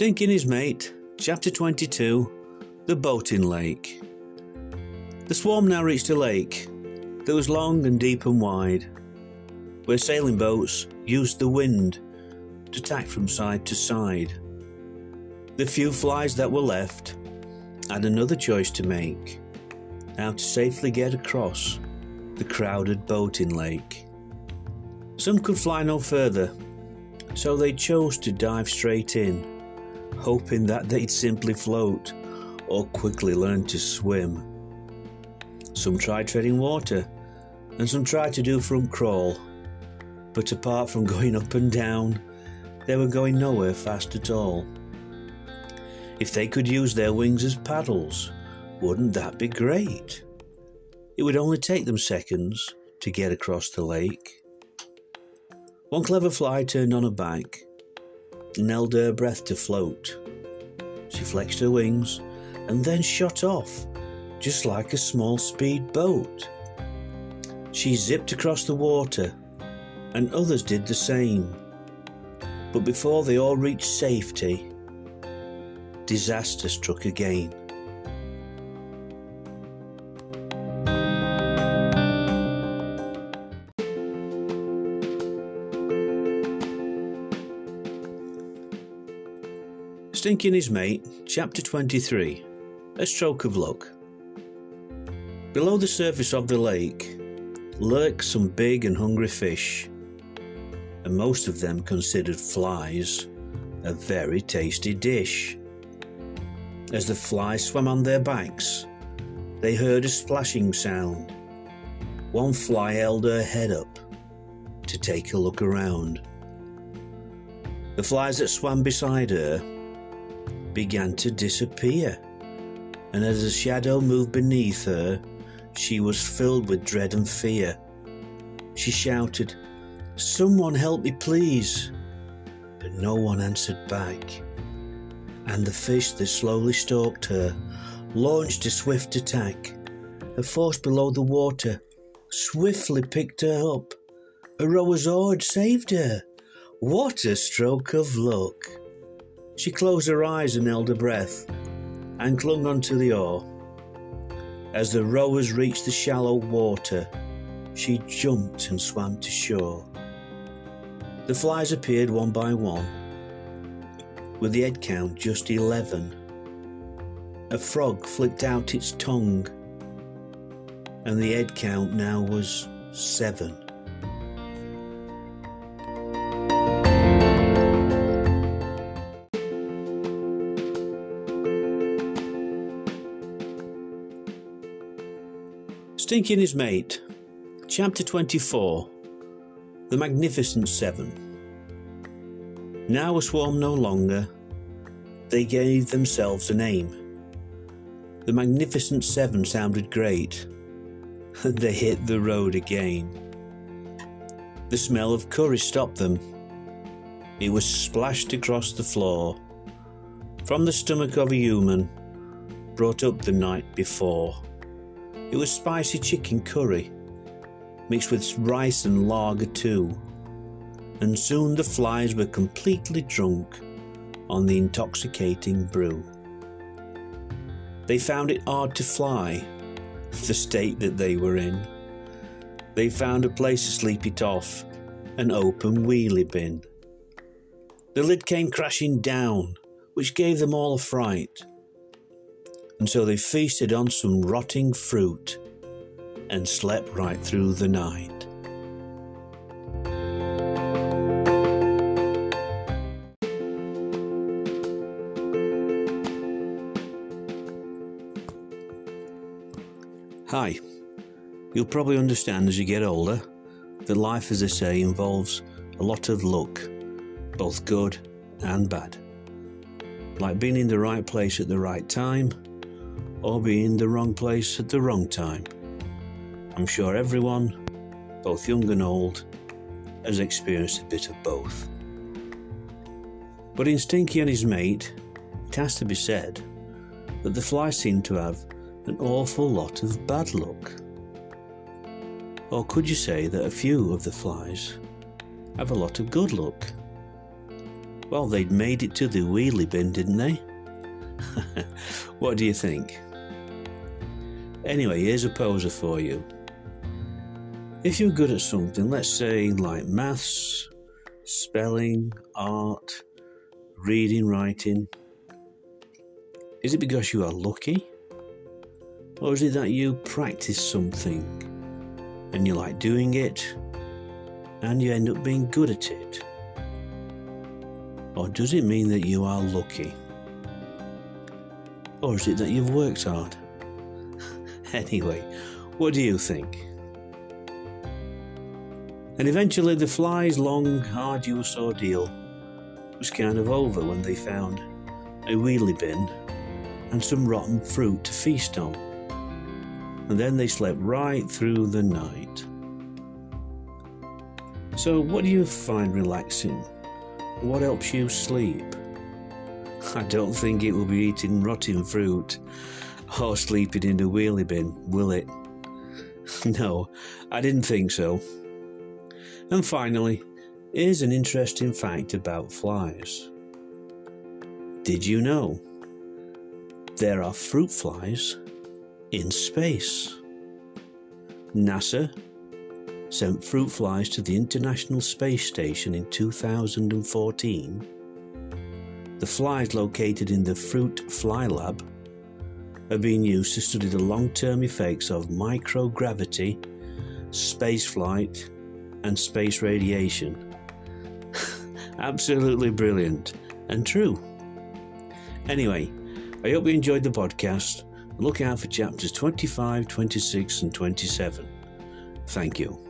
Stinky and his mate, chapter 22 The Boating Lake. The swarm now reached a lake that was long and deep and wide, where sailing boats used the wind to tack from side to side. The few flies that were left had another choice to make how to safely get across the crowded boating lake. Some could fly no further, so they chose to dive straight in, hoping that they'd simply float or quickly learn to swim. Some tried treading water, and some tried to do front crawl, but apart from going up and down, they were going nowhere fast at all. If they could use their wings as paddles, wouldn't that be great? It would only take them seconds to get across the lake. One clever fly turned on a back held her breath to float. She flexed her wings and then shot off, just like a small speed boat. She zipped across the water, and others did the same. But before they all reached safety, disaster struck again. Stinky and his mate, chapter 23 A Stroke of Luck. Below the surface of the lake lurk some big and hungry fish, and most of them considered flies a very tasty dish. As the flies swam on their backs, they heard a splashing sound. One fly held her head up to take a look around. The flies that swam beside her began to disappear, and as the shadow moved beneath her, she was filled with dread and fear. She shouted, Someone help me, please! But no one answered back, and the fish that slowly stalked her launched a swift attack. A force below the water swiftly picked her up. A rower's oar saved her. What a stroke of luck! She closed her eyes and held her breath, and clung onto the oar. As the rowers reached the shallow water, she jumped and swam to shore. The flies appeared one by one, with the head count just eleven. A frog flicked out its tongue, and the head count now was seven. Stinky and his mate, chapter 24 The Magnificent Seven. Now a swarm no longer, they gave themselves a name. The Magnificent Seven sounded great, they hit the road again. The smell of curry stopped them. It was splashed across the floor from the stomach of a human brought up the night before. It was spicy chicken curry, mixed with rice and lager too, and soon the flies were completely drunk on the intoxicating brew. They found it hard to fly, the state that they were in. They found a place to sleep it off, an open wheelie bin. The lid came crashing down, which gave them all a fright and so they feasted on some rotting fruit and slept right through the night. Hi, you'll probably understand as you get older that life, as they say, involves a lot of luck, both good and bad. Like being in the right place at the right time or be in the wrong place at the wrong time. I'm sure everyone, both young and old, has experienced a bit of both. But in Stinky and his mate, it has to be said that the flies seem to have an awful lot of bad luck. Or could you say that a few of the flies have a lot of good luck? Well, they'd made it to the wheelie bin, didn't they? what do you think? Anyway, here's a poser for you. If you're good at something, let's say like maths, spelling, art, reading, writing, is it because you are lucky? Or is it that you practice something and you like doing it and you end up being good at it? Or does it mean that you are lucky? Or is it that you've worked hard? anyway, what do you think? And eventually, the fly's long, arduous ordeal was kind of over when they found a wheelie bin and some rotten fruit to feast on. And then they slept right through the night. So, what do you find relaxing? What helps you sleep? I don't think it will be eating rotten fruit or sleeping in a wheelie bin, will it? no, I didn't think so. And finally, here's an interesting fact about flies. Did you know there are fruit flies in space? NASA sent fruit flies to the International Space Station in 2014. The flies located in the Fruit Fly Lab are being used to study the long term effects of microgravity, spaceflight, and space radiation. Absolutely brilliant and true. Anyway, I hope you enjoyed the podcast. Look out for chapters 25, 26, and 27. Thank you.